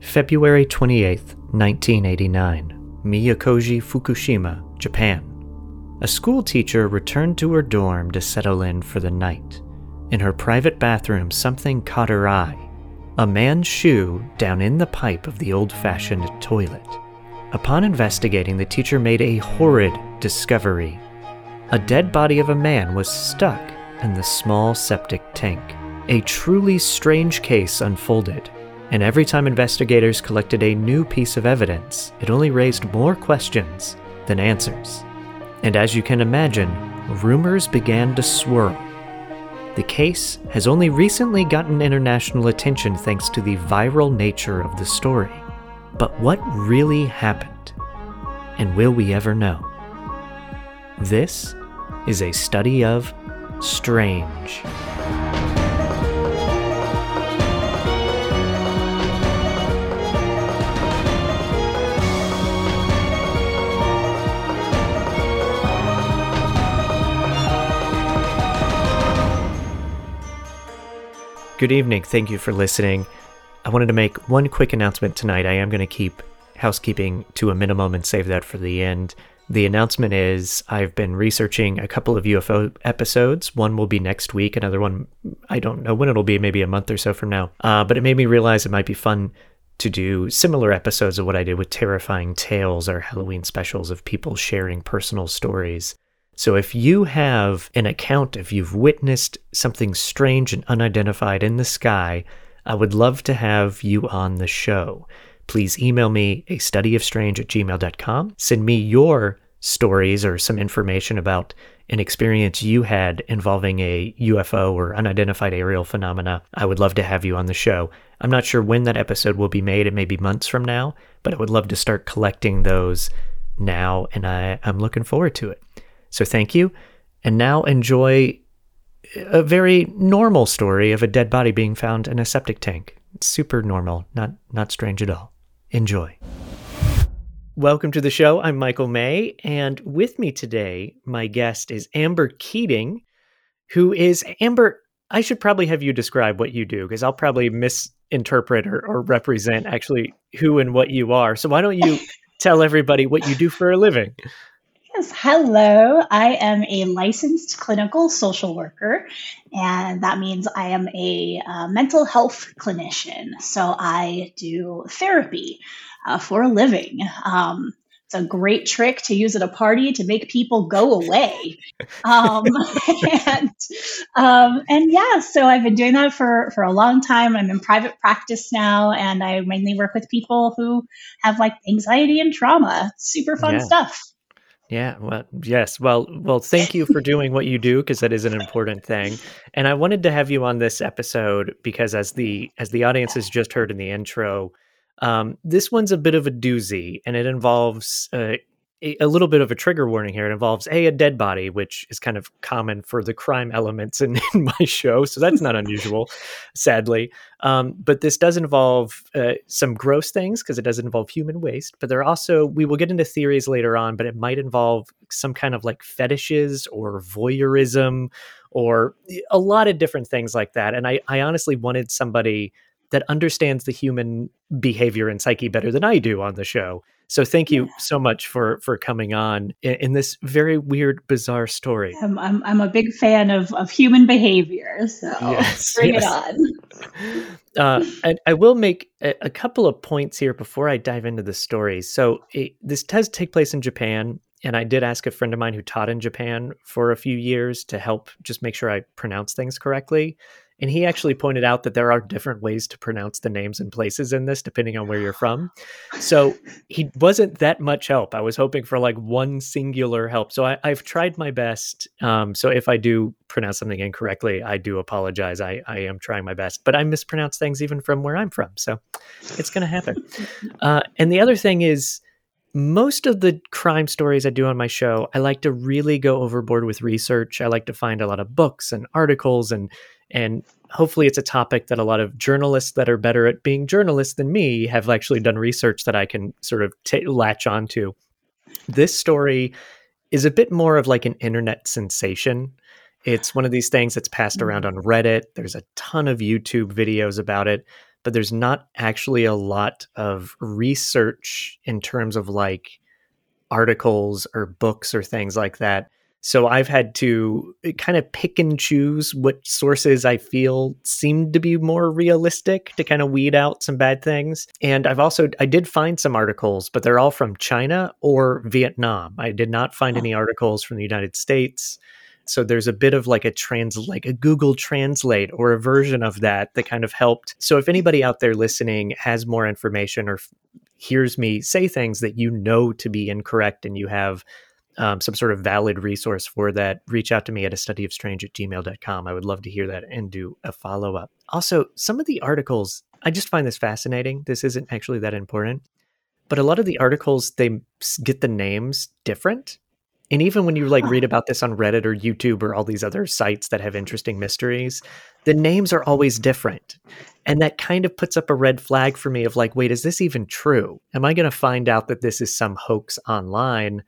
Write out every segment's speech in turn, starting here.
February 28th, 1989, Miyakoji, Fukushima, Japan. A school teacher returned to her dorm to settle in for the night. In her private bathroom, something caught her eye a man's shoe down in the pipe of the old fashioned toilet. Upon investigating, the teacher made a horrid discovery. A dead body of a man was stuck in the small septic tank. A truly strange case unfolded, and every time investigators collected a new piece of evidence, it only raised more questions than answers. And as you can imagine, rumors began to swirl. The case has only recently gotten international attention thanks to the viral nature of the story. But what really happened? And will we ever know? This is a study of strange. Good evening. Thank you for listening. I wanted to make one quick announcement tonight. I am going to keep housekeeping to a minimum and save that for the end. The announcement is I've been researching a couple of UFO episodes. One will be next week, another one, I don't know when it'll be, maybe a month or so from now. Uh, but it made me realize it might be fun to do similar episodes of what I did with Terrifying Tales, our Halloween specials of people sharing personal stories. So if you have an account, if you've witnessed something strange and unidentified in the sky, I would love to have you on the show. Please email me a studyofstrange at gmail.com. Send me your stories or some information about an experience you had involving a UFO or unidentified aerial phenomena. I would love to have you on the show. I'm not sure when that episode will be made. It may be months from now, but I would love to start collecting those now, and I, I'm looking forward to it. So thank you. And now enjoy a very normal story of a dead body being found in a septic tank. It's super normal, not not strange at all. Enjoy. Welcome to the show. I'm Michael May, and with me today, my guest is Amber Keating, who is Amber. I should probably have you describe what you do because I'll probably misinterpret or, or represent actually who and what you are. So why don't you tell everybody what you do for a living? Yes, hello. I am a licensed clinical social worker, and that means I am a uh, mental health clinician. So I do therapy uh, for a living. Um, it's a great trick to use at a party to make people go away. Um, and um, and yeah, so I've been doing that for for a long time. I'm in private practice now, and I mainly work with people who have like anxiety and trauma. Super fun yeah. stuff. Yeah, well, yes. Well, well, thank you for doing what you do because that is an important thing. And I wanted to have you on this episode because as the as the audience has just heard in the intro, um, this one's a bit of a doozy, and it involves uh, a, little bit of a trigger warning here. It involves a a dead body, which is kind of common for the crime elements in, in my show, so that's not unusual, sadly. Um, but this does involve uh, some gross things because it does involve human waste. But there are also we will get into theories later on, but it might involve some kind of like fetishes or voyeurism or a lot of different things like that. And I, I honestly wanted somebody that understands the human behavior and psyche better than I do on the show. So thank you so much for for coming on in, in this very weird, bizarre story. I'm, I'm, I'm a big fan of, of human behavior, so yes, bring yes. it on. Uh, I, I, will make a, a, couple of points here before I dive into the story. So it, this does take place in Japan, and I did ask a friend of mine who taught in Japan for a few years to help just make sure I pronounce things correctly. And he actually pointed out that there are different ways to pronounce the names and places in this depending on where you're from. So he wasn't that much help. I was hoping for like one singular help. So I, have tried my best. Um, so if I do pronounce something incorrectly, I do apologize. I, I am trying my best, but I mispronounce things even from where I'm from. So it's going to happen. Uh, and the other thing is, most of the crime stories I do on my show, I like to really go overboard with research. I like to find a lot of books and articles and and hopefully it's a topic that a lot of journalists that are better at being journalists than me have actually done research that I can sort of t- latch onto. This story is a bit more of like an internet sensation. It's one of these things that's passed around on Reddit. There's a ton of YouTube videos about it. but there's not actually a lot of research in terms of like articles or books or things like that. So I've had to eh, kind of pick and choose what sources I feel seem to be more realistic to kind of weed out some bad things. And I've also I did find some articles, but they're all from China or Vietnam. I did not find any articles from the United States. So there's a bit of like a trans like a Google Translate or a version of that that kind of helped. So if anybody out there listening has more information or hears me say things that you know to be incorrect and you have um, some sort of valid resource for that, reach out to me at a study of strange at gmail.com. I would love to hear that and do a follow up. Also, some of the articles, I just find this fascinating. This isn't actually that important, but a lot of the articles, they get the names different. And even when you like read about this on Reddit or YouTube or all these other sites that have interesting mysteries, the names are always different. And that kind of puts up a red flag for me of like, wait, is this even true? Am I going to find out that this is some hoax online?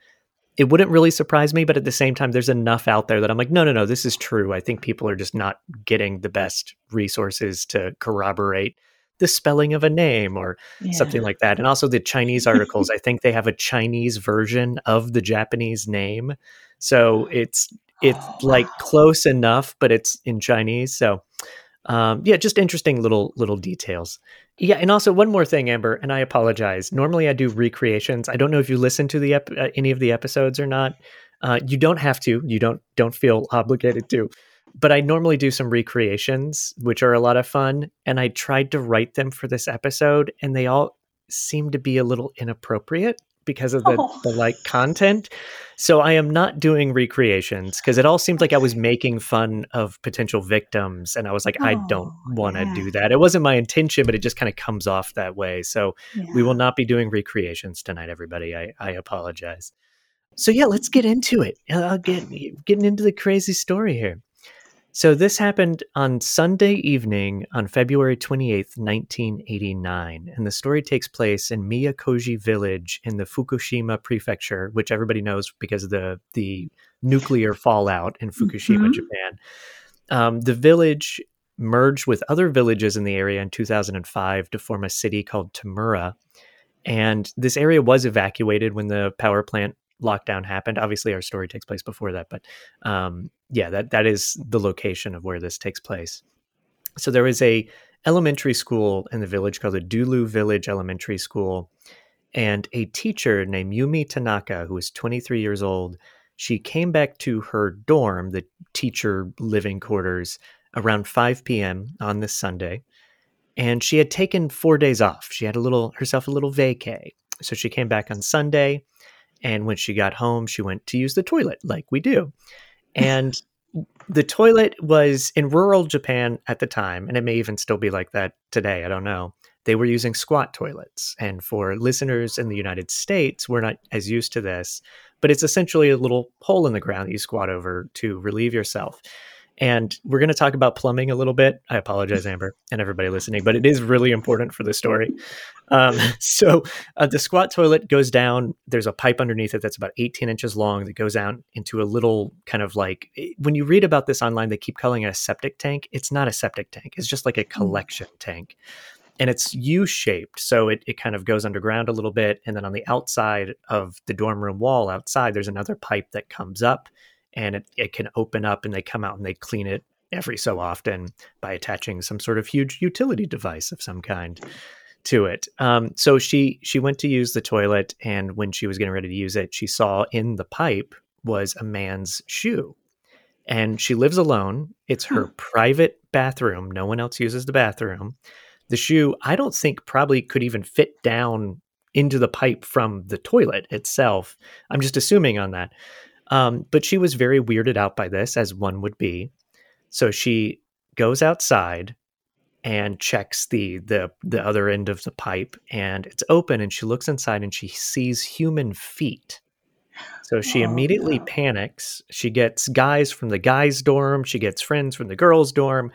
It wouldn't really surprise me, but at the same time, there's enough out there that I'm like, no, no, no, this is true. I think people are just not getting the best resources to corroborate the spelling of a name or yeah. something like that. And also the Chinese articles, I think they have a Chinese version of the Japanese name. So it's it's oh, like wow. close enough, but it's in Chinese. So um, yeah, just interesting little little details. Yeah, and also one more thing, Amber, and I apologize. Normally I do recreations. I don't know if you listen to the ep- uh, any of the episodes or not. Uh, you don't have to. You don't don't feel obligated to but I normally do some recreations, which are a lot of fun. And I tried to write them for this episode, and they all seem to be a little inappropriate because of the, oh. the like content. So I am not doing recreations because it all seemed like I was making fun of potential victims. And I was like, oh, I don't oh, want to yeah. do that. It wasn't my intention, but it just kind of comes off that way. So yeah. we will not be doing recreations tonight, everybody. I, I apologize. So yeah, let's get into it. Uh, I'll get getting into the crazy story here. So this happened on Sunday evening on February 28th, 1989. And the story takes place in Miyakoji village in the Fukushima prefecture, which everybody knows because of the, the nuclear fallout in Fukushima, mm-hmm. Japan. Um, the village merged with other villages in the area in 2005 to form a city called Tamura. And this area was evacuated when the power plant lockdown happened. Obviously, our story takes place before that, but um, yeah, that that is the location of where this takes place. So there is a elementary school in the village called the Dulu Village Elementary School, and a teacher named Yumi Tanaka, who is 23 years old. She came back to her dorm, the teacher living quarters, around 5 p.m. on this Sunday, and she had taken four days off. She had a little herself a little vacay, so she came back on Sunday and when she got home, she went to use the toilet like we do. And the toilet was in rural Japan at the time, and it may even still be like that today. I don't know. They were using squat toilets. And for listeners in the United States, we're not as used to this, but it's essentially a little hole in the ground that you squat over to relieve yourself. And we're going to talk about plumbing a little bit. I apologize, Amber, and everybody listening, but it is really important for the story. Um, so uh, the squat toilet goes down. There's a pipe underneath it that's about 18 inches long that goes out into a little kind of like eh, when you read about this online, they keep calling it a septic tank. It's not a septic tank, it's just like a hmm. collection tank. And it's U shaped. So it, it kind of goes underground a little bit. And then on the outside of the dorm room wall outside, there's another pipe that comes up and it, it can open up and they come out and they clean it every so often by attaching some sort of huge utility device of some kind to it. Um, so she she went to use the toilet, and when she was getting ready to use it, she saw in the pipe was a man's shoe. And she lives alone. It's her hmm. private bathroom. No one else uses the bathroom. The shoe, I don't think, probably could even fit down into the pipe from the toilet itself. I'm just assuming on that. Um, but she was very weirded out by this, as one would be. So she goes outside and checks the the the other end of the pipe, and it's open. And she looks inside and she sees human feet. So she oh, immediately no. panics. She gets guys from the guys' dorm. She gets friends from the girls' dorm.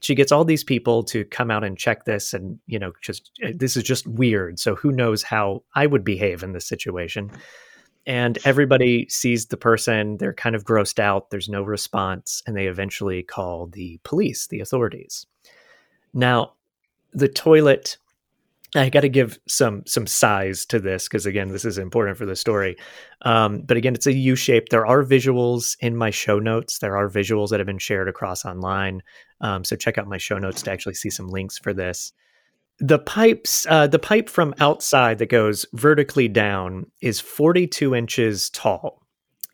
She gets all these people to come out and check this, and you know, just eh, this is just weird. So who knows how I would behave in this situation? And everybody sees the person they're kind of grossed out there's no response and they eventually call the police the authorities now the toilet I got to give some some size to this because again, this is important for the story. Um, but again, it's a U shape. There are visuals in my show notes. There are visuals that have been shared across online. Um, so check out my show notes to actually see some links for this. The pipes, uh, the pipe from outside that goes vertically down is 42 inches tall,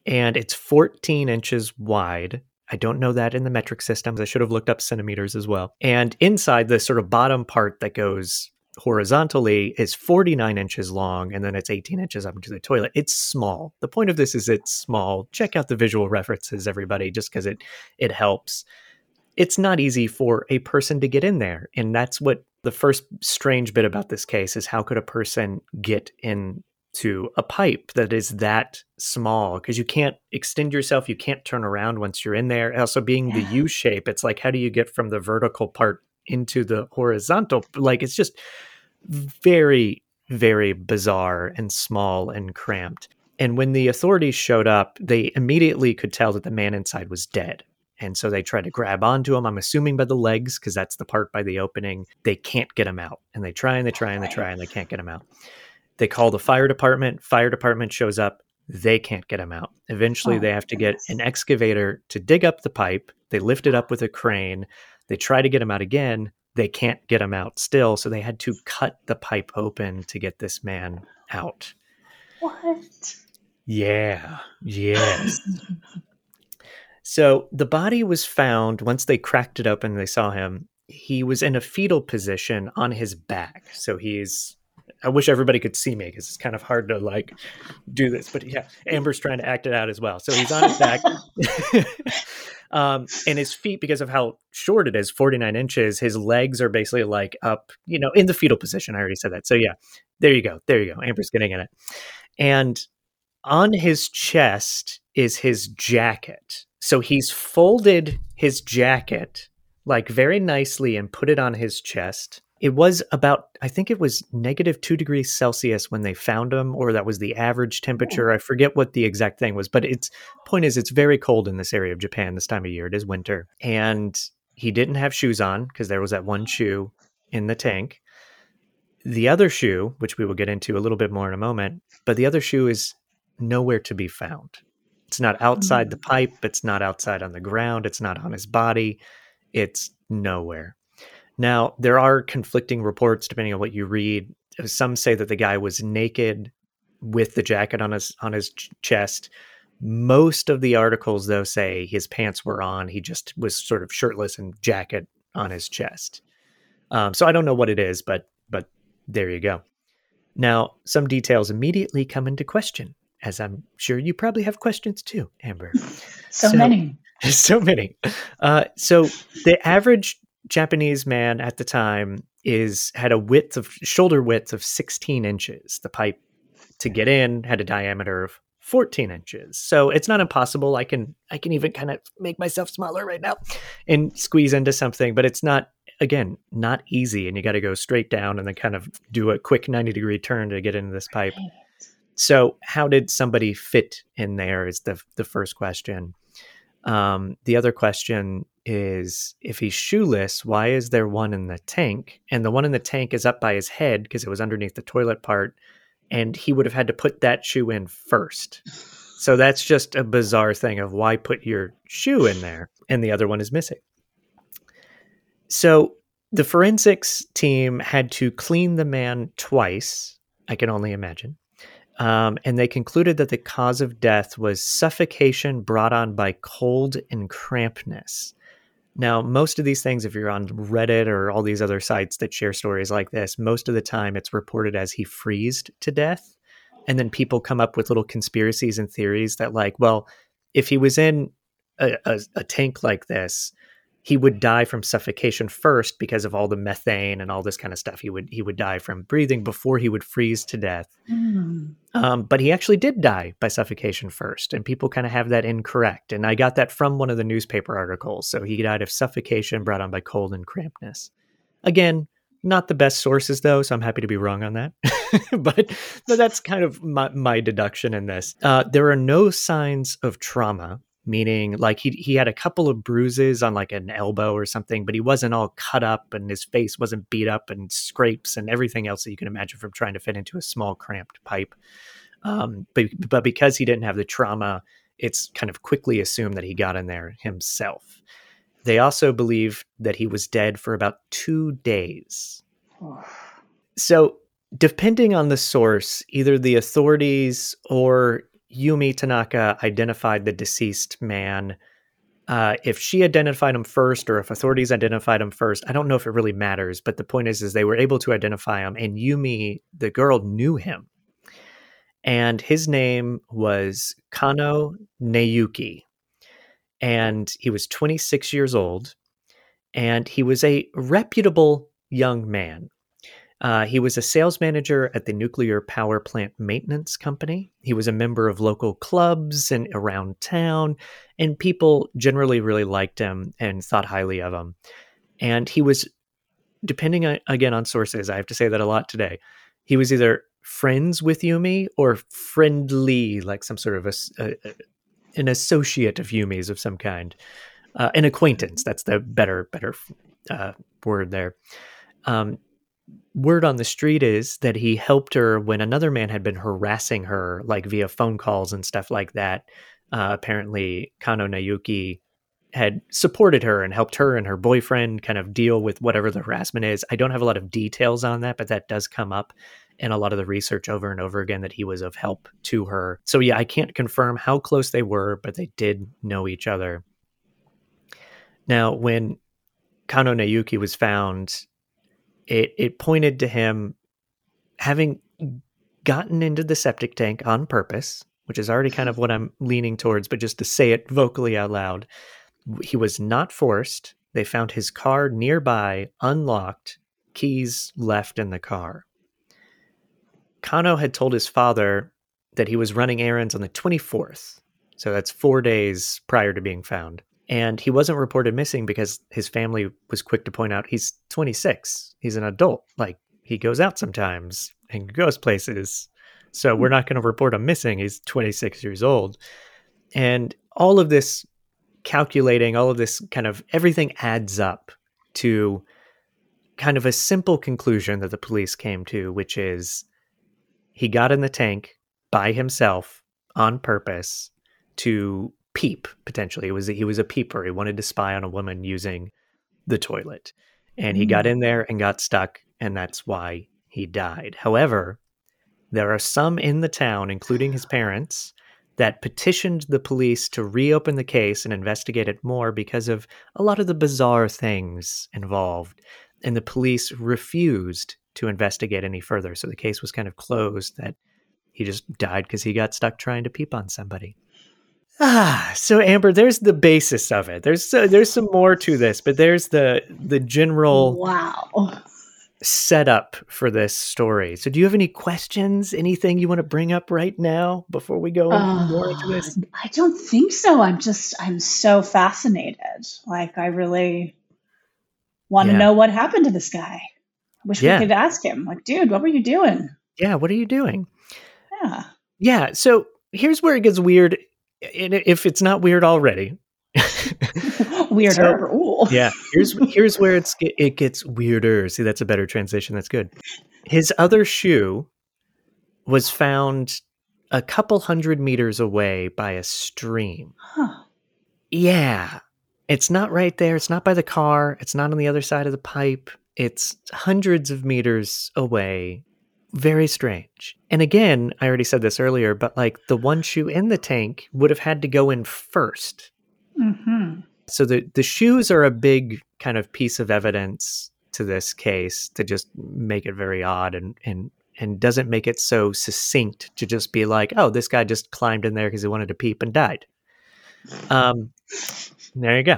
and it's 14 inches wide. I don't know that in the metric systems. I should have looked up centimeters as well. And inside the sort of bottom part that goes horizontally is 49 inches long and then it's 18 inches up into the toilet. It's small. The point of this is it's small. Check out the visual references, everybody, just because it it helps. It's not easy for a person to get in there. And that's what the first strange bit about this case is how could a person get into a pipe that is that small? Because you can't extend yourself, you can't turn around once you're in there. Also, being the U shape, it's like how do you get from the vertical part into the horizontal? Like it's just very, very bizarre and small and cramped. And when the authorities showed up, they immediately could tell that the man inside was dead. And so they try to grab onto him, I'm assuming by the legs, because that's the part by the opening. They can't get him out. And they try and they try and they try and they can't get him out. They call the fire department. Fire department shows up. They can't get him out. Eventually, oh, they have to get an excavator to dig up the pipe. They lift it up with a crane. They try to get him out again they can't get him out still, so they had to cut the pipe open to get this man out. What? Yeah. Yes. so the body was found once they cracked it open they saw him. He was in a fetal position on his back. So he's I wish everybody could see me because it's kind of hard to like do this. But yeah, Amber's trying to act it out as well. So he's on his back. Um, and his feet, because of how short it is, 49 inches, his legs are basically like up, you know, in the fetal position. I already said that. So yeah, there you go. There you go. Amber's getting in it. And on his chest is his jacket. So he's folded his jacket like very nicely and put it on his chest. It was about i think it was negative two degrees celsius when they found him or that was the average temperature. Oh. I forget what the exact thing was but its point is it's very cold in this area of japan this time of year. It is winter. And he didn't have shoes on because there was that one shoe in the tank. The other shoe which we will get into a little bit more in a moment but the other shoe is nowhere to be found it's not outside the mm. pipe it's not outside on the ground it's not on his body it's nowhere now, there are conflicting reports depending on what you read. Some say that the guy was naked with the jacket on his on his chest. Most of the articles though say his pants were on. He just was sort of shirtless and jacket on his chest. Um, so I don't know what it is, but but there you go. Now, some details immediately come into question, as I'm sure you probably have questions too, Amber. so, so many. So many. Uh, so the average Japanese man at the time is had a width of shoulder width of 16 inches. The pipe to get in had a diameter of 14 inches. So it's not impossible. I can I can even kind of make myself smaller right now and squeeze into something, but it's not again, not easy and you got to go straight down and then kind of do a quick 90 degree turn to get into this pipe. So how did somebody fit in there is the the first question. Um, the other question is if he's shoeless, why is there one in the tank? And the one in the tank is up by his head because it was underneath the toilet part. And he would have had to put that shoe in first. So that's just a bizarre thing of why put your shoe in there and the other one is missing. So the forensics team had to clean the man twice, I can only imagine. Um, and they concluded that the cause of death was suffocation brought on by cold and crampness. Now, most of these things, if you're on Reddit or all these other sites that share stories like this, most of the time it's reported as he freezed to death. And then people come up with little conspiracies and theories that, like, well, if he was in a, a, a tank like this, he would die from suffocation first because of all the methane and all this kind of stuff. He would he would die from breathing before he would freeze to death. Mm. Um, but he actually did die by suffocation first, and people kind of have that incorrect. And I got that from one of the newspaper articles. So he died of suffocation brought on by cold and crampness. Again, not the best sources though, so I'm happy to be wrong on that. but, but that's kind of my, my deduction in this. Uh, there are no signs of trauma meaning like he he had a couple of bruises on like an elbow or something, but he wasn't all cut up and his face wasn't beat up and scrapes and everything else that you can imagine from trying to fit into a small cramped pipe. Um, but but because he didn't have the trauma, it's kind of quickly assumed that he got in there himself. They also believe that he was dead for about two days. So, depending on the source, either the authorities or Yumi Tanaka identified the deceased man. Uh, if she identified him first, or if authorities identified him first, I don't know if it really matters. But the point is, is they were able to identify him, and Yumi, the girl, knew him, and his name was Kano Nayuki, and he was 26 years old, and he was a reputable young man. Uh, he was a sales manager at the nuclear power plant maintenance company. He was a member of local clubs and around town, and people generally really liked him and thought highly of him. And he was, depending on, again on sources, I have to say that a lot today. He was either friends with Yumi or friendly, like some sort of a, a, an associate of Yumi's of some kind, uh, an acquaintance. That's the better better uh, word there. Um, word on the street is that he helped her when another man had been harassing her, like via phone calls and stuff like that. Uh, apparently, Kano Nayuki had supported her and helped her and her boyfriend kind of deal with whatever the harassment is. I don't have a lot of details on that, but that does come up in a lot of the research over and over again that he was of help to her. So, yeah, I can't confirm how close they were, but they did know each other. Now, when Kano Nayuki was found it it pointed to him having gotten into the septic tank on purpose, which is already kind of what I'm leaning towards, but just to say it vocally out loud, he was not forced. They found his car nearby, unlocked, keys left in the car. Kano had told his father that he was running errands on the 24th. So that's four days prior to being found. And he wasn't reported missing because his family was quick to point out he's 26. He's an adult. Like he goes out sometimes and goes places. So we're hmm. not going to report him missing. He's 26 years old. And all of this calculating, all of this kind of everything adds up to kind of a simple conclusion that the police came to, which is he got in the tank by himself on purpose to peep potentially. It was he was a peeper. He wanted to spy on a woman using the toilet, and he mm. got in there and got stuck, and that's why he died. However, there are some in the town, including his parents, that petitioned the police to reopen the case and investigate it more because of a lot of the bizarre things involved. And the police refused to investigate any further. So the case was kind of closed that he just died because he got stuck trying to peep on somebody. Ah, so Amber, there's the basis of it. There's uh, there's some more to this, but there's the the general wow setup for this story. So, do you have any questions? Anything you want to bring up right now before we go uh, more into this? I don't think so. I'm just I'm so fascinated. Like I really want to know what happened to this guy. I wish yeah. we could ask him. Like, dude, what were you doing? Yeah, what are you doing? Yeah. Yeah. So here's where it gets weird if it's not weird already. weirder. So, yeah, here's here's where it's it gets weirder. See, that's a better transition. That's good. His other shoe was found a couple hundred meters away by a stream. Huh. Yeah, it's not right there. It's not by the car. It's not on the other side of the pipe. It's hundreds of meters away very strange. And again, I already said this earlier, but like the one shoe in the tank would have had to go in 1st mm-hmm. So the the shoes are a big kind of piece of evidence to this case to just make it very odd and and and doesn't make it so succinct to just be like, oh, this guy just climbed in there because he wanted to peep and died. Um, there you go.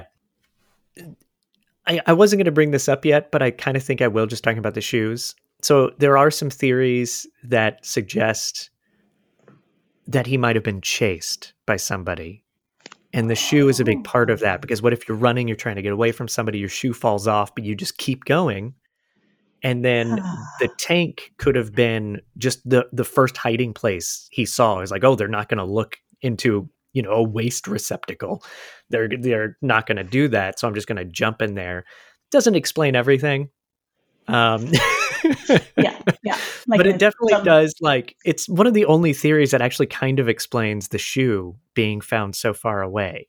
I, I wasn't going to bring this up yet, but I kind of think I will just talking about the shoes so there are some theories that suggest that he might have been chased by somebody. And the shoe is a big part of that because what if you're running, you're trying to get away from somebody, your shoe falls off, but you just keep going. And then the tank could have been just the the first hiding place he saw. Is like, oh, they're not going to look into you know, a waste receptacle. They're they're not going to do that, so I'm just going to jump in there. Doesn't explain everything. Um, yeah, yeah. Like but it definitely some... does. Like it's one of the only theories that actually kind of explains the shoe being found so far away.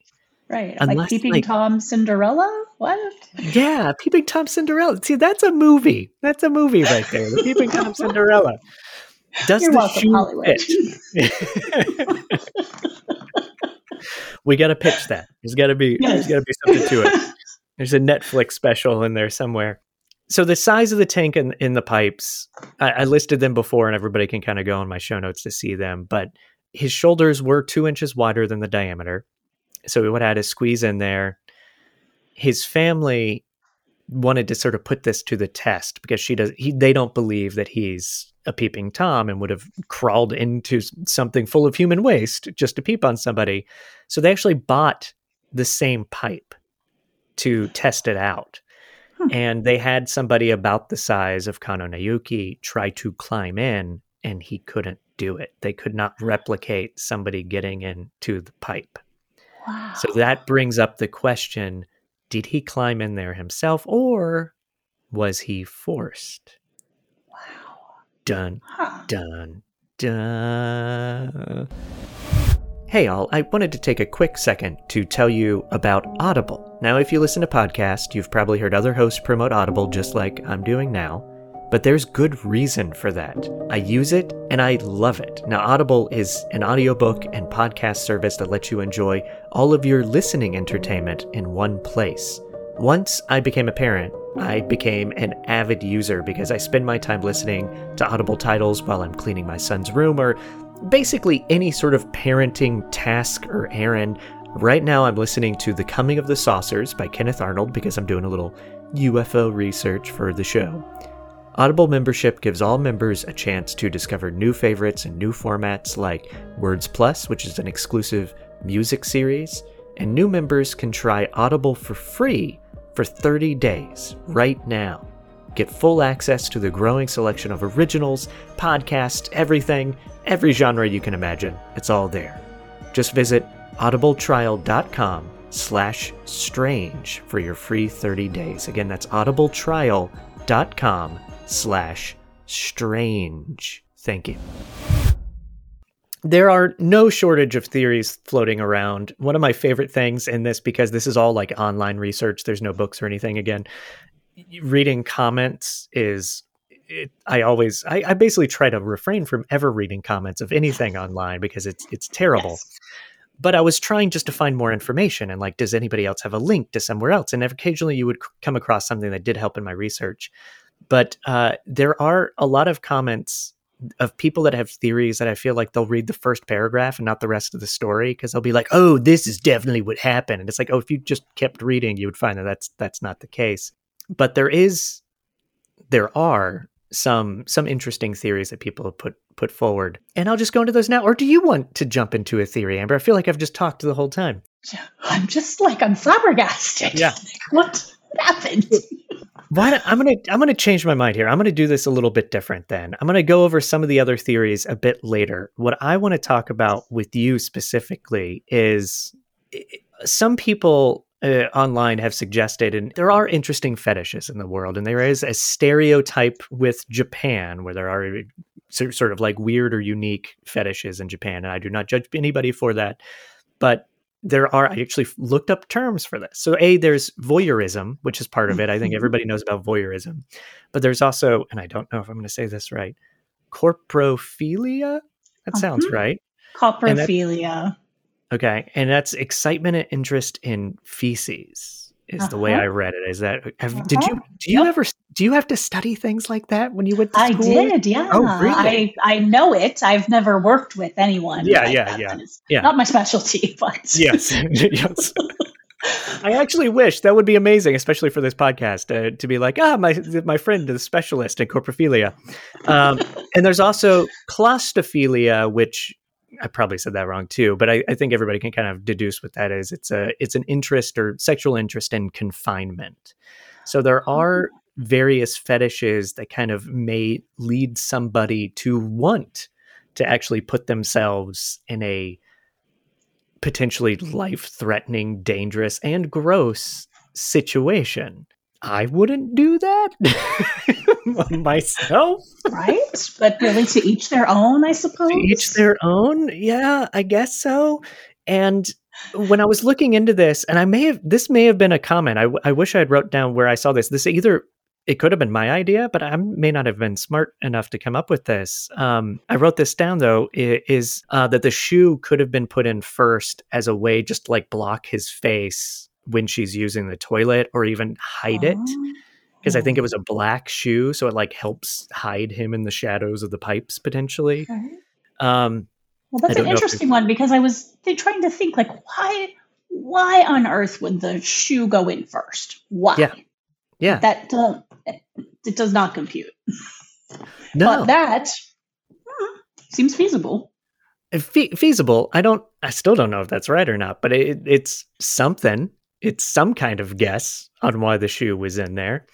Right, Unless, like peeping like, Tom Cinderella. What? Yeah, peeping Tom Cinderella. See, that's a movie. That's a movie right there. The peeping Tom Cinderella. Does You're the welcome, shoe Hollywood. fit? we got to pitch that. There's got to be. Yes. There's got to be something to it. There's a Netflix special in there somewhere. So the size of the tank in, in the pipes, I, I listed them before, and everybody can kind of go on my show notes to see them. But his shoulders were two inches wider than the diameter, so we would have to squeeze in there. His family wanted to sort of put this to the test because she does. He, they don't believe that he's a peeping tom and would have crawled into something full of human waste just to peep on somebody. So they actually bought the same pipe to test it out. Hmm. And they had somebody about the size of Kano Nayuki try to climb in, and he couldn't do it. They could not replicate somebody getting into the pipe. Wow. So that brings up the question did he climb in there himself, or was he forced? Wow. Dun, huh. dun, dun. Hey, all, I wanted to take a quick second to tell you about Audible. Now, if you listen to podcasts, you've probably heard other hosts promote Audible just like I'm doing now, but there's good reason for that. I use it and I love it. Now, Audible is an audiobook and podcast service that lets you enjoy all of your listening entertainment in one place. Once I became a parent, I became an avid user because I spend my time listening to Audible titles while I'm cleaning my son's room or basically any sort of parenting task or errand. Right now, I'm listening to The Coming of the Saucers by Kenneth Arnold because I'm doing a little UFO research for the show. Audible membership gives all members a chance to discover new favorites and new formats like Words Plus, which is an exclusive music series, and new members can try Audible for free for 30 days right now. Get full access to the growing selection of originals, podcasts, everything, every genre you can imagine. It's all there. Just visit audibletrial.com slash strange for your free 30 days. Again, that's audibletrial.com slash strange. Thank you. There are no shortage of theories floating around. One of my favorite things in this, because this is all like online research, there's no books or anything again, reading comments is it, I always I, I, basically try to refrain from ever reading comments of anything online because it's it's terrible. Yes. But I was trying just to find more information and like, does anybody else have a link to somewhere else? And occasionally you would come across something that did help in my research. But uh, there are a lot of comments of people that have theories that I feel like they'll read the first paragraph and not the rest of the story because they'll be like, "Oh, this is definitely what happened," and it's like, "Oh, if you just kept reading, you would find that that's that's not the case." But there is, there are some some interesting theories that people have put put forward, and I'll just go into those now. Or do you want to jump into a theory, Amber? I feel like I've just talked the whole time. I'm just like I'm flabbergasted. Yeah, what happened? Why not, I'm gonna I'm gonna change my mind here. I'm gonna do this a little bit different. Then I'm gonna go over some of the other theories a bit later. What I want to talk about with you specifically is some people uh, online have suggested, and there are interesting fetishes in the world, and there is a stereotype with Japan where there are sort of like weird or unique fetishes in Japan, and I do not judge anybody for that, but there are I actually looked up terms for this. So a there's voyeurism, which is part of it. I think mm-hmm. everybody knows about voyeurism, but there's also, and I don't know if I'm going to say this right, coprophilia. That sounds uh-huh. right. Coprophilia. Okay, and that's excitement and interest in feces is uh-huh. the way uh-huh. I read it. Is that have, uh-huh. did you do you yep. ever do you have to study things like that when you went to I did, yeah. Oh, really? I I know it. I've never worked with anyone. Yeah, like yeah, yeah. yeah. Not my specialty, but yes, yes. I actually wish that would be amazing, especially for this podcast, uh, to be like, ah, my my friend is a specialist in coprophilia. Um, and there's also claustophilia, which I probably said that wrong too, but I, I, think everybody can kind of deduce what that is. It's a it's an interest or sexual interest in confinement. So there oh. are various fetishes that kind of may lead somebody to want to actually put themselves in a potentially life threatening, dangerous, and gross situation. I wouldn't do that myself. Right? But really, to each their own, I suppose. To each their own. Yeah, I guess so. And when I was looking into this, and I may have, this may have been a comment. I, I wish I had wrote down where I saw this. This either it could have been my idea, but I may not have been smart enough to come up with this. Um, I wrote this down though, is uh, that the shoe could have been put in first as a way just like block his face when she's using the toilet or even hide it. Because I think it was a black shoe, so it like helps hide him in the shadows of the pipes potentially. Okay. Um, well, that's an interesting one because I was trying to think like why why on earth would the shoe go in first? Why? Yeah. Yeah. That uh, it does not compute. No. But that hmm, seems feasible. Fe- feasible. I don't. I still don't know if that's right or not, but it, it's something. It's some kind of guess on why the shoe was in there.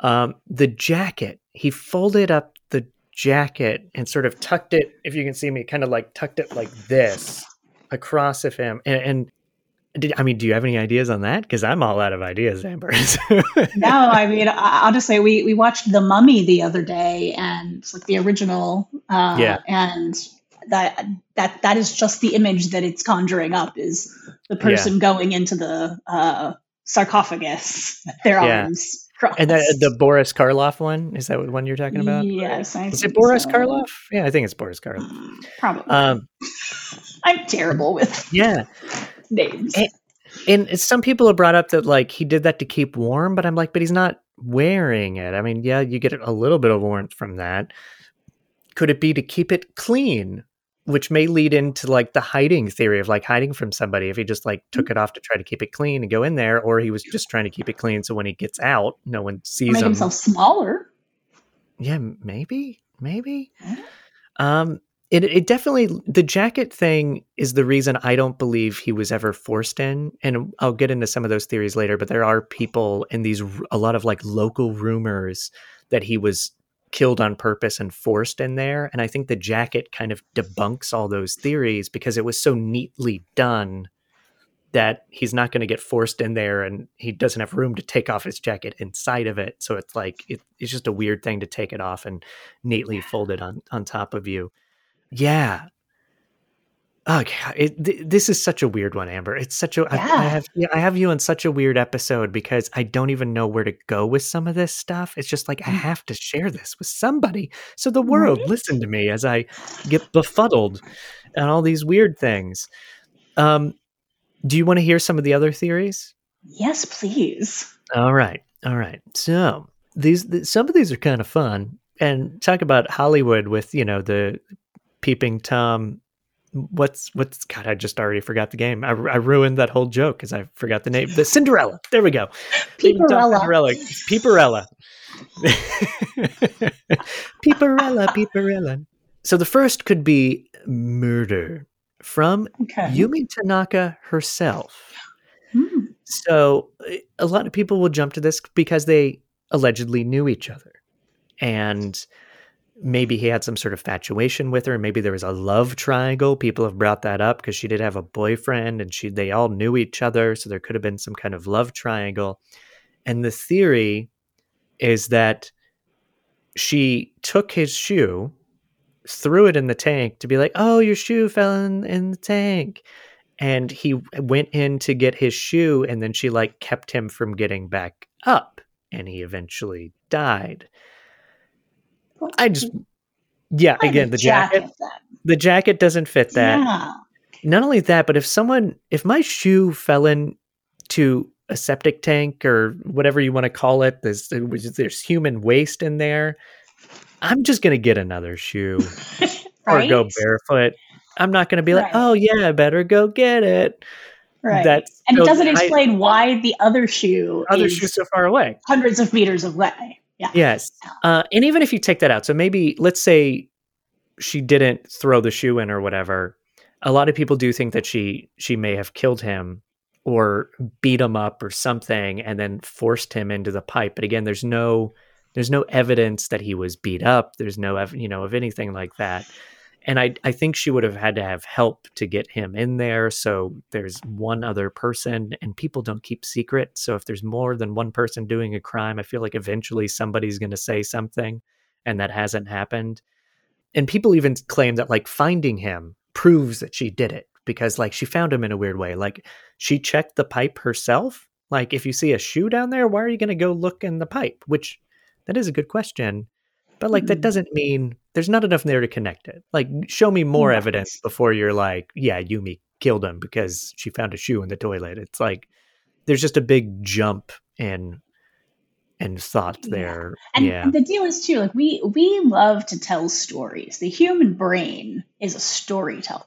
Um, the jacket. He folded up the jacket and sort of tucked it. If you can see me, kind of like tucked it like this across of him, and, and did, I mean, do you have any ideas on that? Because I'm all out of ideas, Amber. no, I mean, I'll just say we we watched The Mummy the other day, and it's like the original. Uh, yeah. And that that that is just the image that it's conjuring up is the person yeah. going into the uh, sarcophagus, their yeah. arms. Crossed. And the, the Boris Karloff one is that what one you're talking about? Yes, I is it Boris so. Karloff? Yeah, I think it's Boris Karloff. Mm, probably. Um, I'm terrible with. Yeah names. And, and some people have brought up that like he did that to keep warm, but I'm like, but he's not wearing it. I mean, yeah, you get a little bit of warmth from that. Could it be to keep it clean? Which may lead into like the hiding theory of like hiding from somebody if he just like took mm-hmm. it off to try to keep it clean and go in there, or he was just trying to keep it clean so when he gets out, no one sees him. Make him. himself smaller. Yeah, maybe, maybe. Um, it, it definitely the jacket thing is the reason I don't believe he was ever forced in, and I'll get into some of those theories later. But there are people in these a lot of like local rumors that he was killed on purpose and forced in there, and I think the jacket kind of debunks all those theories because it was so neatly done that he's not going to get forced in there and he doesn't have room to take off his jacket inside of it. So it's like it, it's just a weird thing to take it off and neatly fold it on on top of you. Yeah. Okay, it, th- this is such a weird one, Amber. It's such a yeah. I, I have yeah, I have you on such a weird episode because I don't even know where to go with some of this stuff. It's just like I mm. have to share this with somebody, so the world right? listen to me as I get befuddled and all these weird things. Um, do you want to hear some of the other theories? Yes, please. All right, all right. So these some of these are kind of fun, and talk about Hollywood with you know the peeping tom what's what's god i just already forgot the game. I, I ruined that whole joke because i forgot the name the cinderella. There we go. Peeperella. Cinderella. Peeperella. Peeperella peeperella. So the first could be murder from okay. yumi tanaka herself. Hmm. so a lot of people will jump to this because they allegedly knew each other. And maybe he had some sort of fatuation with her maybe there was a love triangle people have brought that up because she did have a boyfriend and she they all knew each other so there could have been some kind of love triangle. And the theory is that she took his shoe threw it in the tank to be like oh your shoe fell in, in the tank. And he went in to get his shoe and then she like kept him from getting back up and he eventually died I just, yeah, again, the jacket, jacket the jacket doesn't fit that. Yeah. Not only that, but if someone, if my shoe fell into a septic tank or whatever you want to call it, there's there's human waste in there. I'm just gonna get another shoe right? or go barefoot. I'm not gonna be like, right. oh yeah, I better go get it. Right. That's and it doesn't explain why the other shoe other shoe so far away, hundreds of meters away. Yeah. Yes. Uh, and even if you take that out, so maybe let's say she didn't throw the shoe in or whatever. A lot of people do think that she she may have killed him or beat him up or something and then forced him into the pipe. But again, there's no there's no evidence that he was beat up. There's no you know of anything like that. And I, I think she would have had to have help to get him in there. So there's one other person, and people don't keep secret. So if there's more than one person doing a crime, I feel like eventually somebody's going to say something, and that hasn't happened. And people even claim that like finding him proves that she did it because like she found him in a weird way. Like she checked the pipe herself. Like if you see a shoe down there, why are you going to go look in the pipe? Which that is a good question. But like mm-hmm. that doesn't mean there's not enough there to connect it. Like show me more evidence before you're like, yeah, Yumi killed him because she found a shoe in the toilet. It's like there's just a big jump in and thought there. And, yeah. and the deal is too, like we we love to tell stories. The human brain is a storyteller.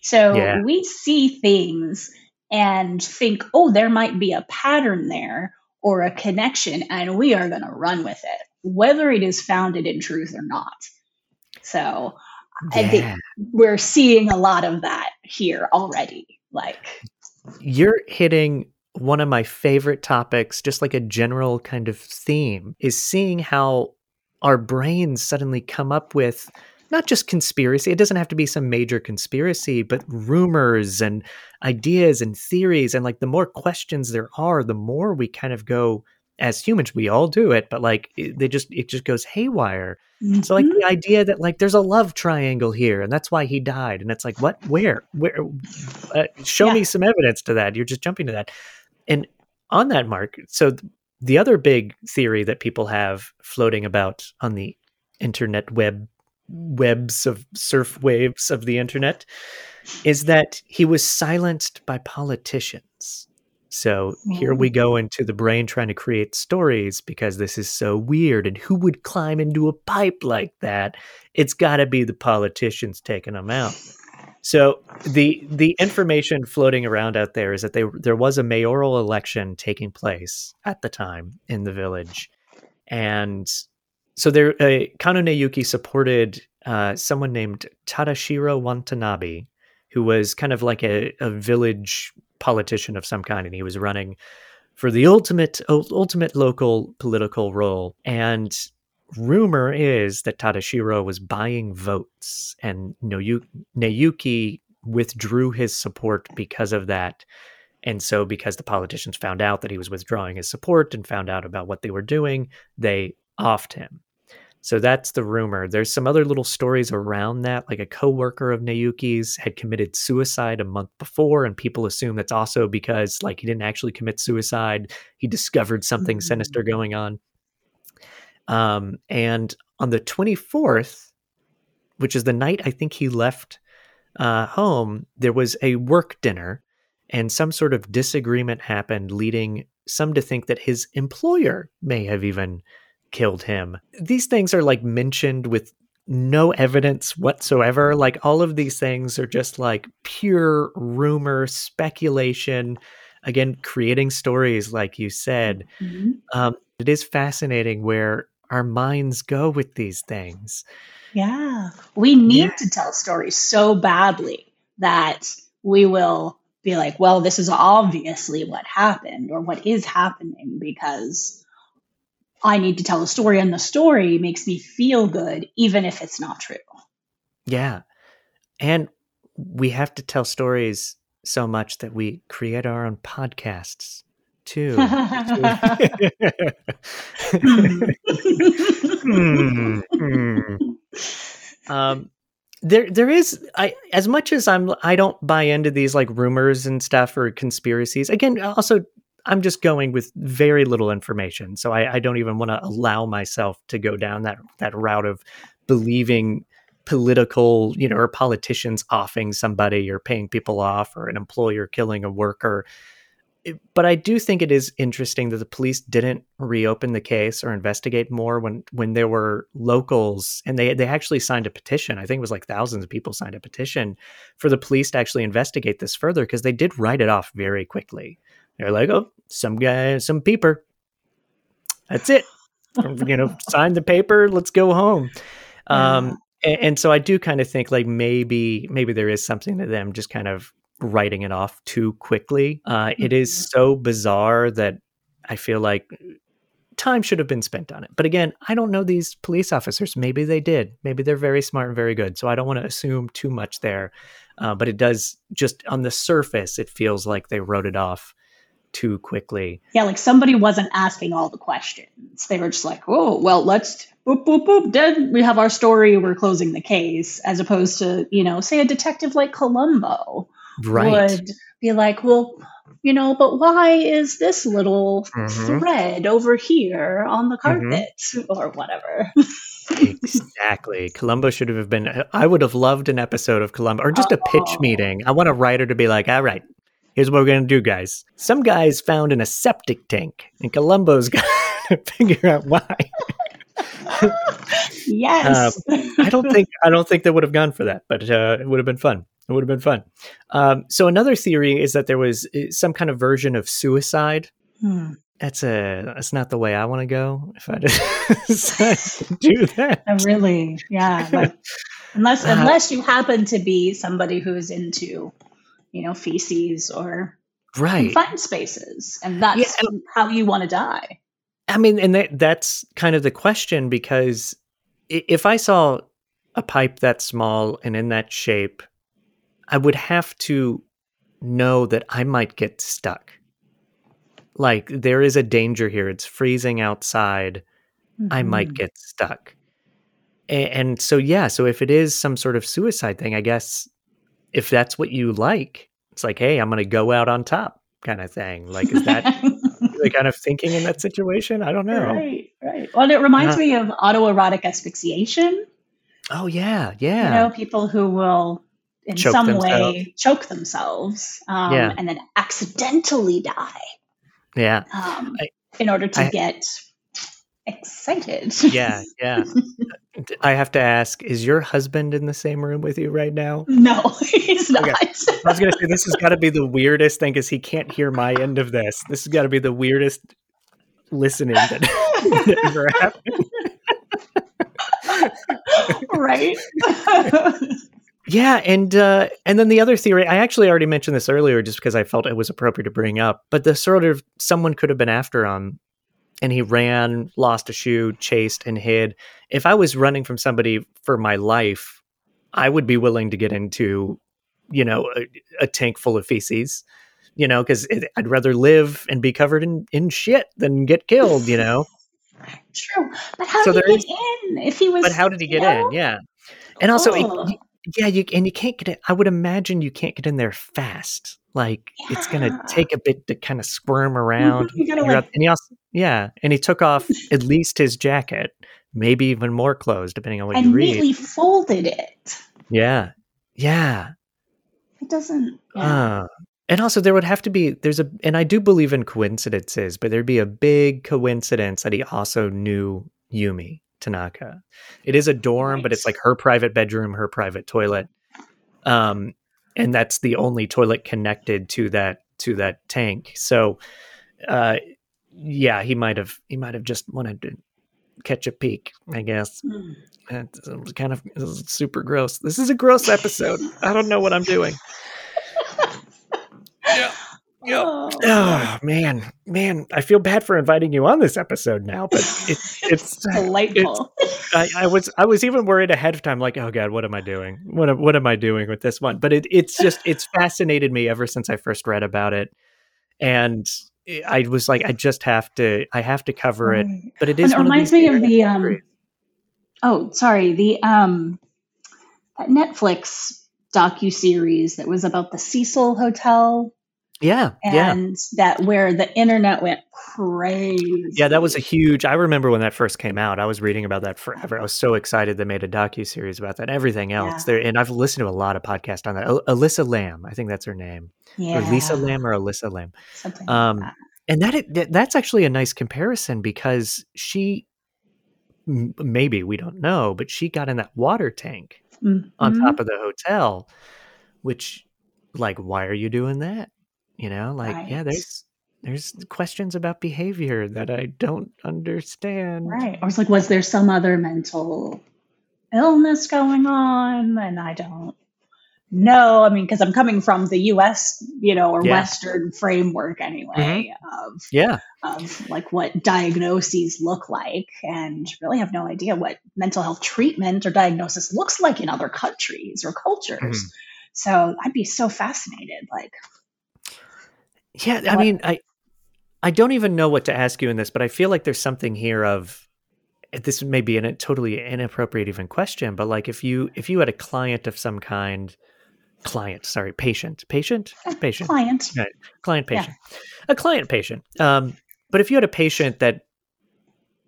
So yeah. we see things and think, oh, there might be a pattern there or a connection, and we are going to run with it whether it is founded in truth or not. So yeah. I think we're seeing a lot of that here already. Like you're hitting one of my favorite topics, just like a general kind of theme, is seeing how our brains suddenly come up with not just conspiracy, it doesn't have to be some major conspiracy, but rumors and ideas and theories. And like the more questions there are, the more we kind of go, as humans we all do it but like they just it just goes haywire mm-hmm. so like the mm-hmm. idea that like there's a love triangle here and that's why he died and it's like what where where uh, show yeah. me some evidence to that you're just jumping to that and on that mark so th- the other big theory that people have floating about on the internet web webs of surf waves of the internet is that he was silenced by politicians so here we go into the brain trying to create stories because this is so weird. And who would climb into a pipe like that? It's got to be the politicians taking them out. So the the information floating around out there is that they, there was a mayoral election taking place at the time in the village, and so there uh, Kano supported uh, someone named Tadashiro Watanabe, who was kind of like a, a village politician of some kind, and he was running for the ultimate ultimate local political role. And rumor is that Tadashiro was buying votes, and Nayuki withdrew his support because of that. And so, because the politicians found out that he was withdrawing his support and found out about what they were doing, they offed him. So that's the rumor. There's some other little stories around that. Like a coworker of Nayuki's had committed suicide a month before, and people assume that's also because like he didn't actually commit suicide. He discovered something mm-hmm. sinister going on. Um, and on the 24th, which is the night I think he left uh, home, there was a work dinner, and some sort of disagreement happened, leading some to think that his employer may have even killed him. These things are like mentioned with no evidence whatsoever. Like all of these things are just like pure rumor, speculation. Again, creating stories, like you said. Mm-hmm. Um, it is fascinating where our minds go with these things. Yeah. We need yeah. to tell stories so badly that we will be like, well, this is obviously what happened or what is happening because I need to tell a story, and the story makes me feel good, even if it's not true. Yeah. And we have to tell stories so much that we create our own podcasts too. Hmm. Um, there, there is. I as much as I'm, I don't buy into these like rumors and stuff or conspiracies. Again, also I'm just going with very little information. So I, I don't even want to allow myself to go down that that route of believing political, you know, or politicians offing somebody or paying people off or an employer killing a worker. But I do think it is interesting that the police didn't reopen the case or investigate more when when there were locals and they they actually signed a petition. I think it was like thousands of people signed a petition for the police to actually investigate this further because they did write it off very quickly. They're like, oh, some guy, some peeper. That's it. you know, sign the paper. Let's go home. Um, and, and so I do kind of think like maybe maybe there is something to them just kind of writing it off too quickly. Uh, it is mm-hmm. so bizarre that I feel like time should have been spent on it. But again, I don't know these police officers. Maybe they did. Maybe they're very smart and very good. So I don't want to assume too much there. Uh, but it does just on the surface, it feels like they wrote it off too quickly. Yeah, like somebody wasn't asking all the questions. They were just like, oh, well, let's boop, boop, boop. Then we have our story. We're closing the case, as opposed to, you know, say a detective like Columbo Right. would be like, well, you know, but why is this little Mhm. thread over here on the carpet or whatever? exactly. Columbo should have been. I would have loved an episode of Columbo or just a pitch Oh. meeting. I want a writer to be like, all right, here's what we're going to do, guys. Some guy's found in a septic tank, and Columbo's got to figure out why. yes. I don't think I don't think they would have gone for that, but uh, it would have been fun. It would have been fun. Um, so another theory is that there was uh, some kind of version of suicide. Hmm. That's a that's not the way I want to go. If I decide to do that, Uh, really, yeah. Like, unless Uh, unless you happen to be somebody who's into, you know, feces or right? confined spaces, and that's how you want to die. I mean, and that that's kind of the question because if I saw a pipe that small and in that shape, I would have to know that I might get stuck. Like there is a danger here. It's freezing outside. I might Mhm. get stuck. A- And, so yeah, so if it is some sort of suicide thing, I guess if that's what you like, it's like, hey, I'm going to go out on top kind of thing. Like is that the kind of thinking in that situation? I don't know. right, right. Well, it reminds Uh, me of autoerotic asphyxiation. Oh yeah, yeah. You know, people who will, in Choke some themselves. way, choke themselves um, Yeah. and then accidentally die yeah, um, I- in order to I- get excited. yeah, yeah. I have to ask: Is your husband in the same room with you right now? no, he's not. Okay. I was gonna say this has got to be the weirdest thing because he can't hear my end of this. This has got to be the weirdest listening that, that ever happened. right? Yeah, and uh, and then the other theory, I actually already mentioned this earlier, just because I felt it was appropriate to bring up. But the sort of someone could have been after him, and he ran, lost a shoe, chased, and hid. If I was running from somebody for my life, I would be willing to get into, you know, a, a tank full of feces, you know, because I'd rather live and be covered in in shit than get killed, you know. True. But how So did he get in if he was But how did he get know? in? Yeah, and also. it- Yeah, you and you can't get it. I would imagine you can't get in there fast. Like it's gonna take a bit to kind of squirm around. You like- up- and he also, yeah, and he took off at least his jacket, maybe even more clothes, depending on what and you read. neatly folded it. Yeah, yeah. It doesn't yeah. Uh, and also, there would have to be there's a, and I do believe in coincidences, but there'd be a big coincidence that he also knew Yumi Tanaka. It is a dorm, but it's like her private bedroom, her private toilet, um, and that's the only toilet connected to that to that tank. So, uh, yeah, he might have he might have just wanted to catch a peek, I guess. It was kind of was super gross. This is a gross episode. I don't know what I'm doing. Oh. Oh man, man, I feel bad for inviting you on this episode now, but it, it's Delightful. I, I was I was even worried ahead of time, like, oh god, what am I doing? What am- what am I doing with this one? But it, it's just it's fascinated me ever since I first read about it, and I was like, I just have to, I have to cover it. But it is it reminds of me of the um oh sorry, the um that Netflix docu series that was about the Cecil Hotel yeah, yeah. and that where the internet went crazy. Yeah, that was a huge. I remember when that first came out. I was reading about that forever. I was so excited they made a docu series about that. Everything else Yeah. there, and I've listened to a lot of podcasts on that. Al- Alyssa Lamb, I think that's her name, yeah, or Lisa Lamb, or Alyssa Lamb. something Um, like that. And that, that that's actually a nice comparison because she, m- maybe we don't know, but she got in that water tank on Mhm. top of the hotel, which, like, why are you doing that? You know, like, yeah, there's there's questions about behavior that I don't understand. Right. Or it's like, was there some other mental illness going on? And I don't know. I mean, because I'm coming from the U.S., you know, or yeah. Western framework anyway mm-hmm. of yeah of like what diagnoses look like, and really have no idea what mental health treatment or diagnosis looks like in other countries or cultures. Mm-hmm. So I'd be so fascinated, like. Yeah, I what, mean, I I don't even know what to ask you in this, but I feel like there's something here of this may be a totally inappropriate even question, but like if you if you had a client of some kind, client, sorry, patient, patient, patient, client, right. client, patient, yeah. a client, patient. Um, but if you had a patient that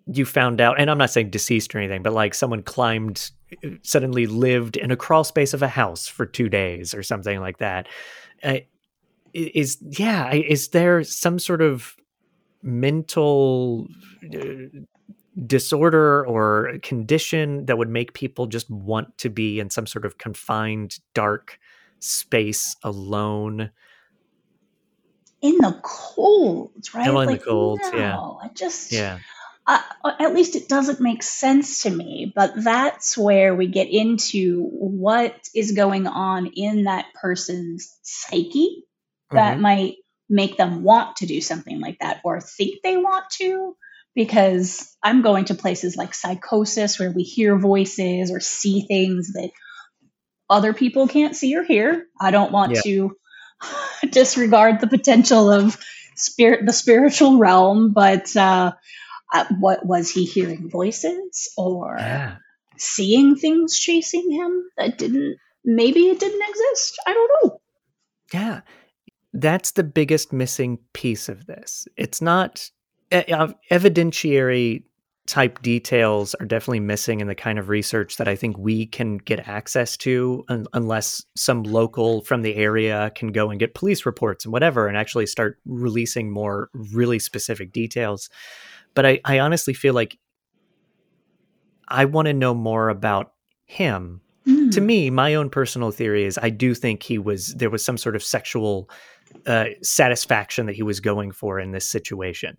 you found out, and I'm not saying deceased or anything, but like someone climbed, suddenly lived in a crawl space of a house for two days or something like that. Uh, is yeah, is there some sort of mental uh, disorder or condition that would make people just want to be in some sort of confined, dark space alone. In the cold, right? In like, the cold, no, yeah. I just, yeah. Uh, at least it doesn't make sense to me, but that's where we get into what is going on in that person's psyche that mm-hmm. might make them want to do something like that or think they want to because I'm going to places like psychosis where we hear voices or see things that other people can't see or hear. I don't want yeah. to disregard the potential of spirit, the spiritual realm, but uh, uh, what was he hearing voices or yeah. seeing things chasing him that didn't? Maybe it didn't exist. I don't know. Yeah, that's the biggest missing piece of this. It's not evidentiary type details are definitely missing in the kind of research that I think we can get access to un- unless some local from the area can go and get police reports and whatever and actually start releasing more really specific details. But I, I honestly feel like I want to know more about him. Mm. To me, my own personal theory is I do think he was there was some sort of sexual uh, satisfaction that he was going for in this situation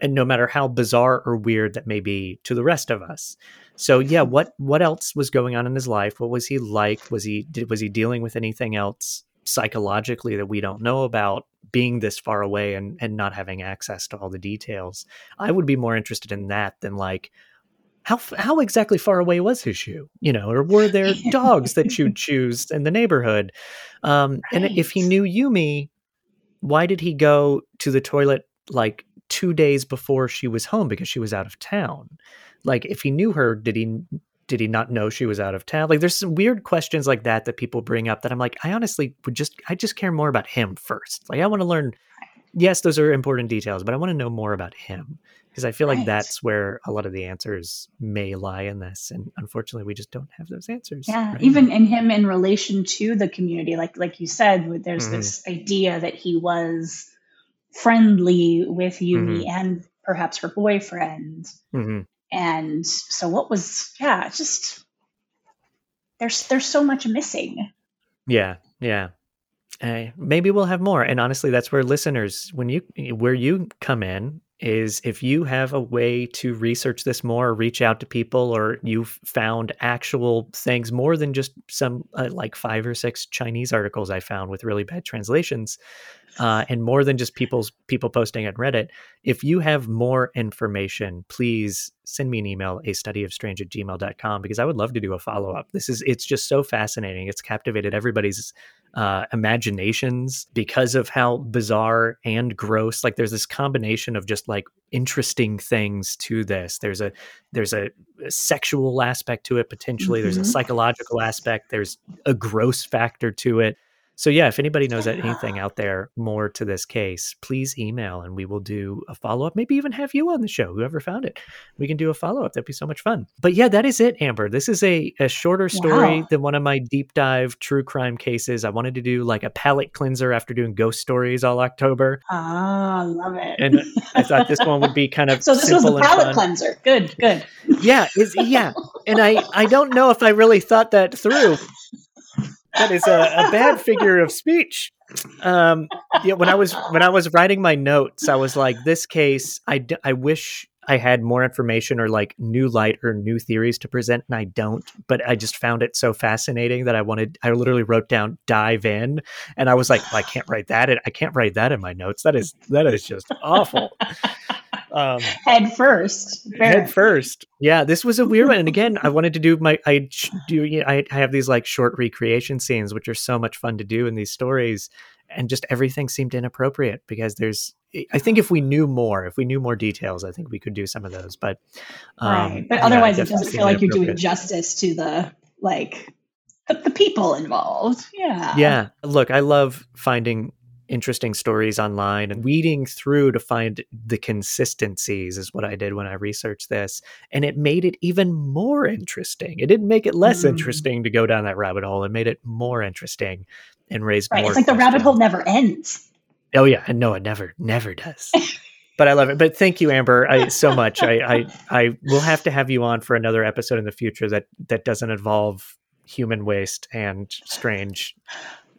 and no matter how bizarre or weird that may be to the rest of us. So yeah, what what else was going on in his life? What was he like? Was he did, was he dealing with anything else psychologically that we don't know about? Being this far away and and not having access to all the details, I would be more interested in that than like how how exactly far away was his shoe? You know, or were there dogs that you'd choose in the neighborhood? Um, right. And if he knew Yumi, why did he go to the toilet like two days before she was home because she was out of town. Like, if he knew her, did he did he not know she was out of town? Like, there's some weird questions like that that people bring up that I'm like, I honestly would just I just care more about him first. Like, I want to learn. Yes, those are important details, but I want to know more about him because I feel right. like that's where a lot of the answers may lie in this, and unfortunately, we just don't have those answers. Yeah, right even in him in relation to the community, like like you said, there's mm-hmm. this idea that he was friendly with Yumi mm-hmm. and perhaps her boyfriend. Mm-hmm. And so what was yeah, just there's there's so much missing. Yeah, yeah. Uh, maybe we'll have more. And honestly, that's where listeners, when you where you come in, is if you have a way to research this more, reach out to people, or you've found actual things more than just some uh, like five or six Chinese articles I found with really bad translations uh, and more than just people's people posting on Reddit. If you have more information, please send me an email, a study of strange at gmail.com, because I would love to do a follow up. This is, it's just so fascinating. It's captivated everybody's uh, imaginations because of how bizarre and gross, like there's this combination of just like interesting things to this. There's a, there's a, a sexual aspect to it, potentially. Mm-hmm. There's a mm-hmm. psychological aspect. There's a gross factor to it so yeah, if anybody knows anything out there more to this case, please email and we will do a follow up. Maybe even have you on the show, whoever found it. We can do a follow up. That'd be so much fun. But yeah, that is it, Amber. This is a, a shorter story wow. than one of my deep dive true crime cases. I wanted to do like a palate cleanser after doing ghost stories all October. Ah, I love it. And I thought this one would be kind of so. This was a palate cleanser. Good, good. Yeah, yeah. And I I don't know if I really thought that through that is a, a bad figure of speech. Um, when I was when I was writing my notes, I was like, "This case, I, d- I wish I had more information or like new light or new theories to present, and I don't. But I just found it so fascinating that I wanted. I literally wrote down "dive in," and I was like, well, I can't write that. In, I can't write that in my notes. That is that is just awful. Um, head first. Head first. Yeah, this was a weird one. And again, I wanted to do my. I do. I, I have these like short recreation scenes, which are so much fun to do in these stories, and just everything seemed inappropriate because there's. I think if we knew more, if we knew more details, I think we could do some of those. But um, right, but otherwise, yeah, it doesn't feel like you're doing justice to the like the, the people involved. Yeah. Yeah. Look, I love finding interesting stories online and weeding through to find the consistencies is what I did when I researched this. And it made it even more interesting. It didn't make it less mm. interesting to go down that rabbit hole. It made it more interesting and raised right. more. It's like questions. the rabbit hole never ends. Oh yeah, and no, it never, never does. but I love it. But thank you, Amber, I, so much. I, I, I will have to have you on for another episode in the future that that doesn't involve human waste and strange,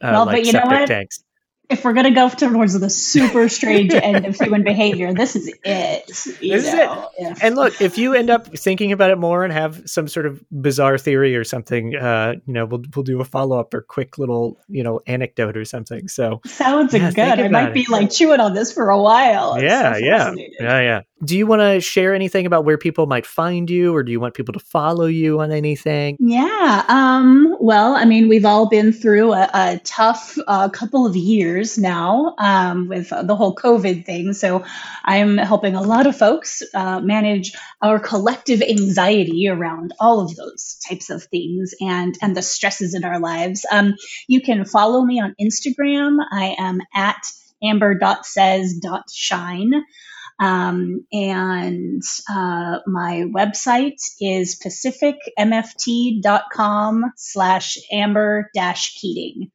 uh, well, like septic tanks if we're gonna go towards the super strange end of human behavior, this is it. This is it. If... And look, if you end up thinking about it more and have some sort of bizarre theory or something, uh, you know, we'll we'll do a follow up or quick little, you know, anecdote or something. So sounds yeah, good. I might it. be like chewing on this for a while. yeah, so yeah, yeah, yeah do you want to share anything about where people might find you or do you want people to follow you on anything? Yeah um, well i mean we've all been through a, a tough uh, couple of years now um, with the whole covid thing. So i'm helping a lot of folks uh, manage our collective anxiety around all of those types of things and and the stresses in our lives. Um, you can follow me on instagram. I am at amber.says.shine um, and uh, my website is pacificmft.com slash amber dash Keating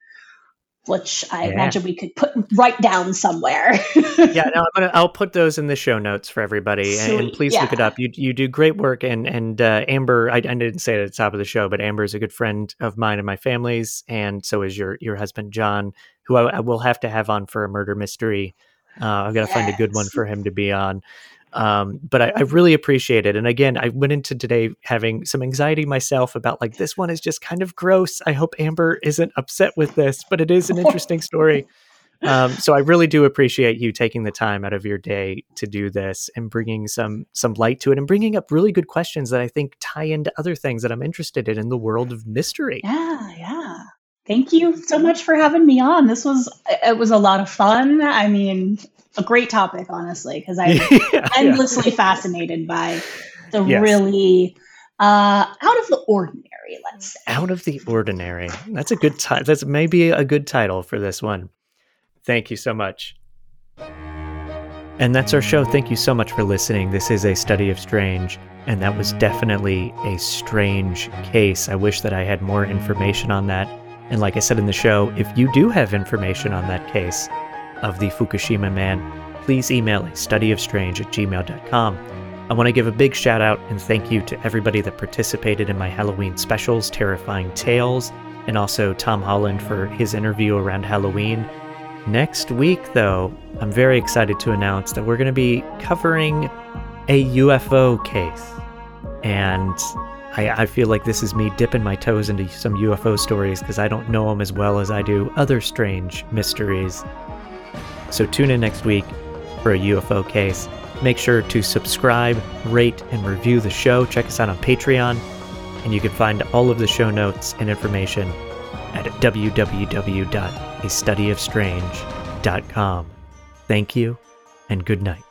which I yeah. imagine we could put right down somewhere. yeah, no, I'm gonna. I'll put those in the show notes for everybody, Sweet. and please yeah. look it up. You you do great work, and and uh, Amber, I, I, didn't say it at the top of the show, but Amber is a good friend of mine and my family's, and so is your your husband John, who I, I will have to have on for a murder mystery uh, I've got to yes. find a good one for him to be on. Um, but I, I, really appreciate it. And again, I went into today having some anxiety myself about like this one is just kind of gross. I hope Amber isn't upset with this, but it is an interesting story. Um, so I really do appreciate you taking the time out of your day to do this and bringing some some light to it and bringing up really good questions that I think tie into other things that I'm interested in in the world of mystery. Yeah, yeah. Thank you so much for having me on. This was it was a lot of fun. I mean, a great topic, honestly, because I'm yeah, endlessly yeah. fascinated by the yes. really uh, out of the ordinary. Let's say out of the ordinary. That's a good title. That's maybe a good title for this one. Thank you so much. And that's our show. Thank you so much for listening. This is a study of strange, and that was definitely a strange case. I wish that I had more information on that. And like I said in the show, if you do have information on that case of the Fukushima man, please email a studyofstrange at gmail.com. I want to give a big shout out and thank you to everybody that participated in my Halloween specials, Terrifying Tales, and also Tom Holland for his interview around Halloween. Next week, though, I'm very excited to announce that we're going to be covering a UFO case. And I, I feel like this is me dipping my toes into some UFO stories because I don't know them as well as I do other strange mysteries. So tune in next week for a UFO case. Make sure to subscribe, rate, and review the show. Check us out on Patreon. And you can find all of the show notes and information at www.astudyofstrange.com. Thank you and good night.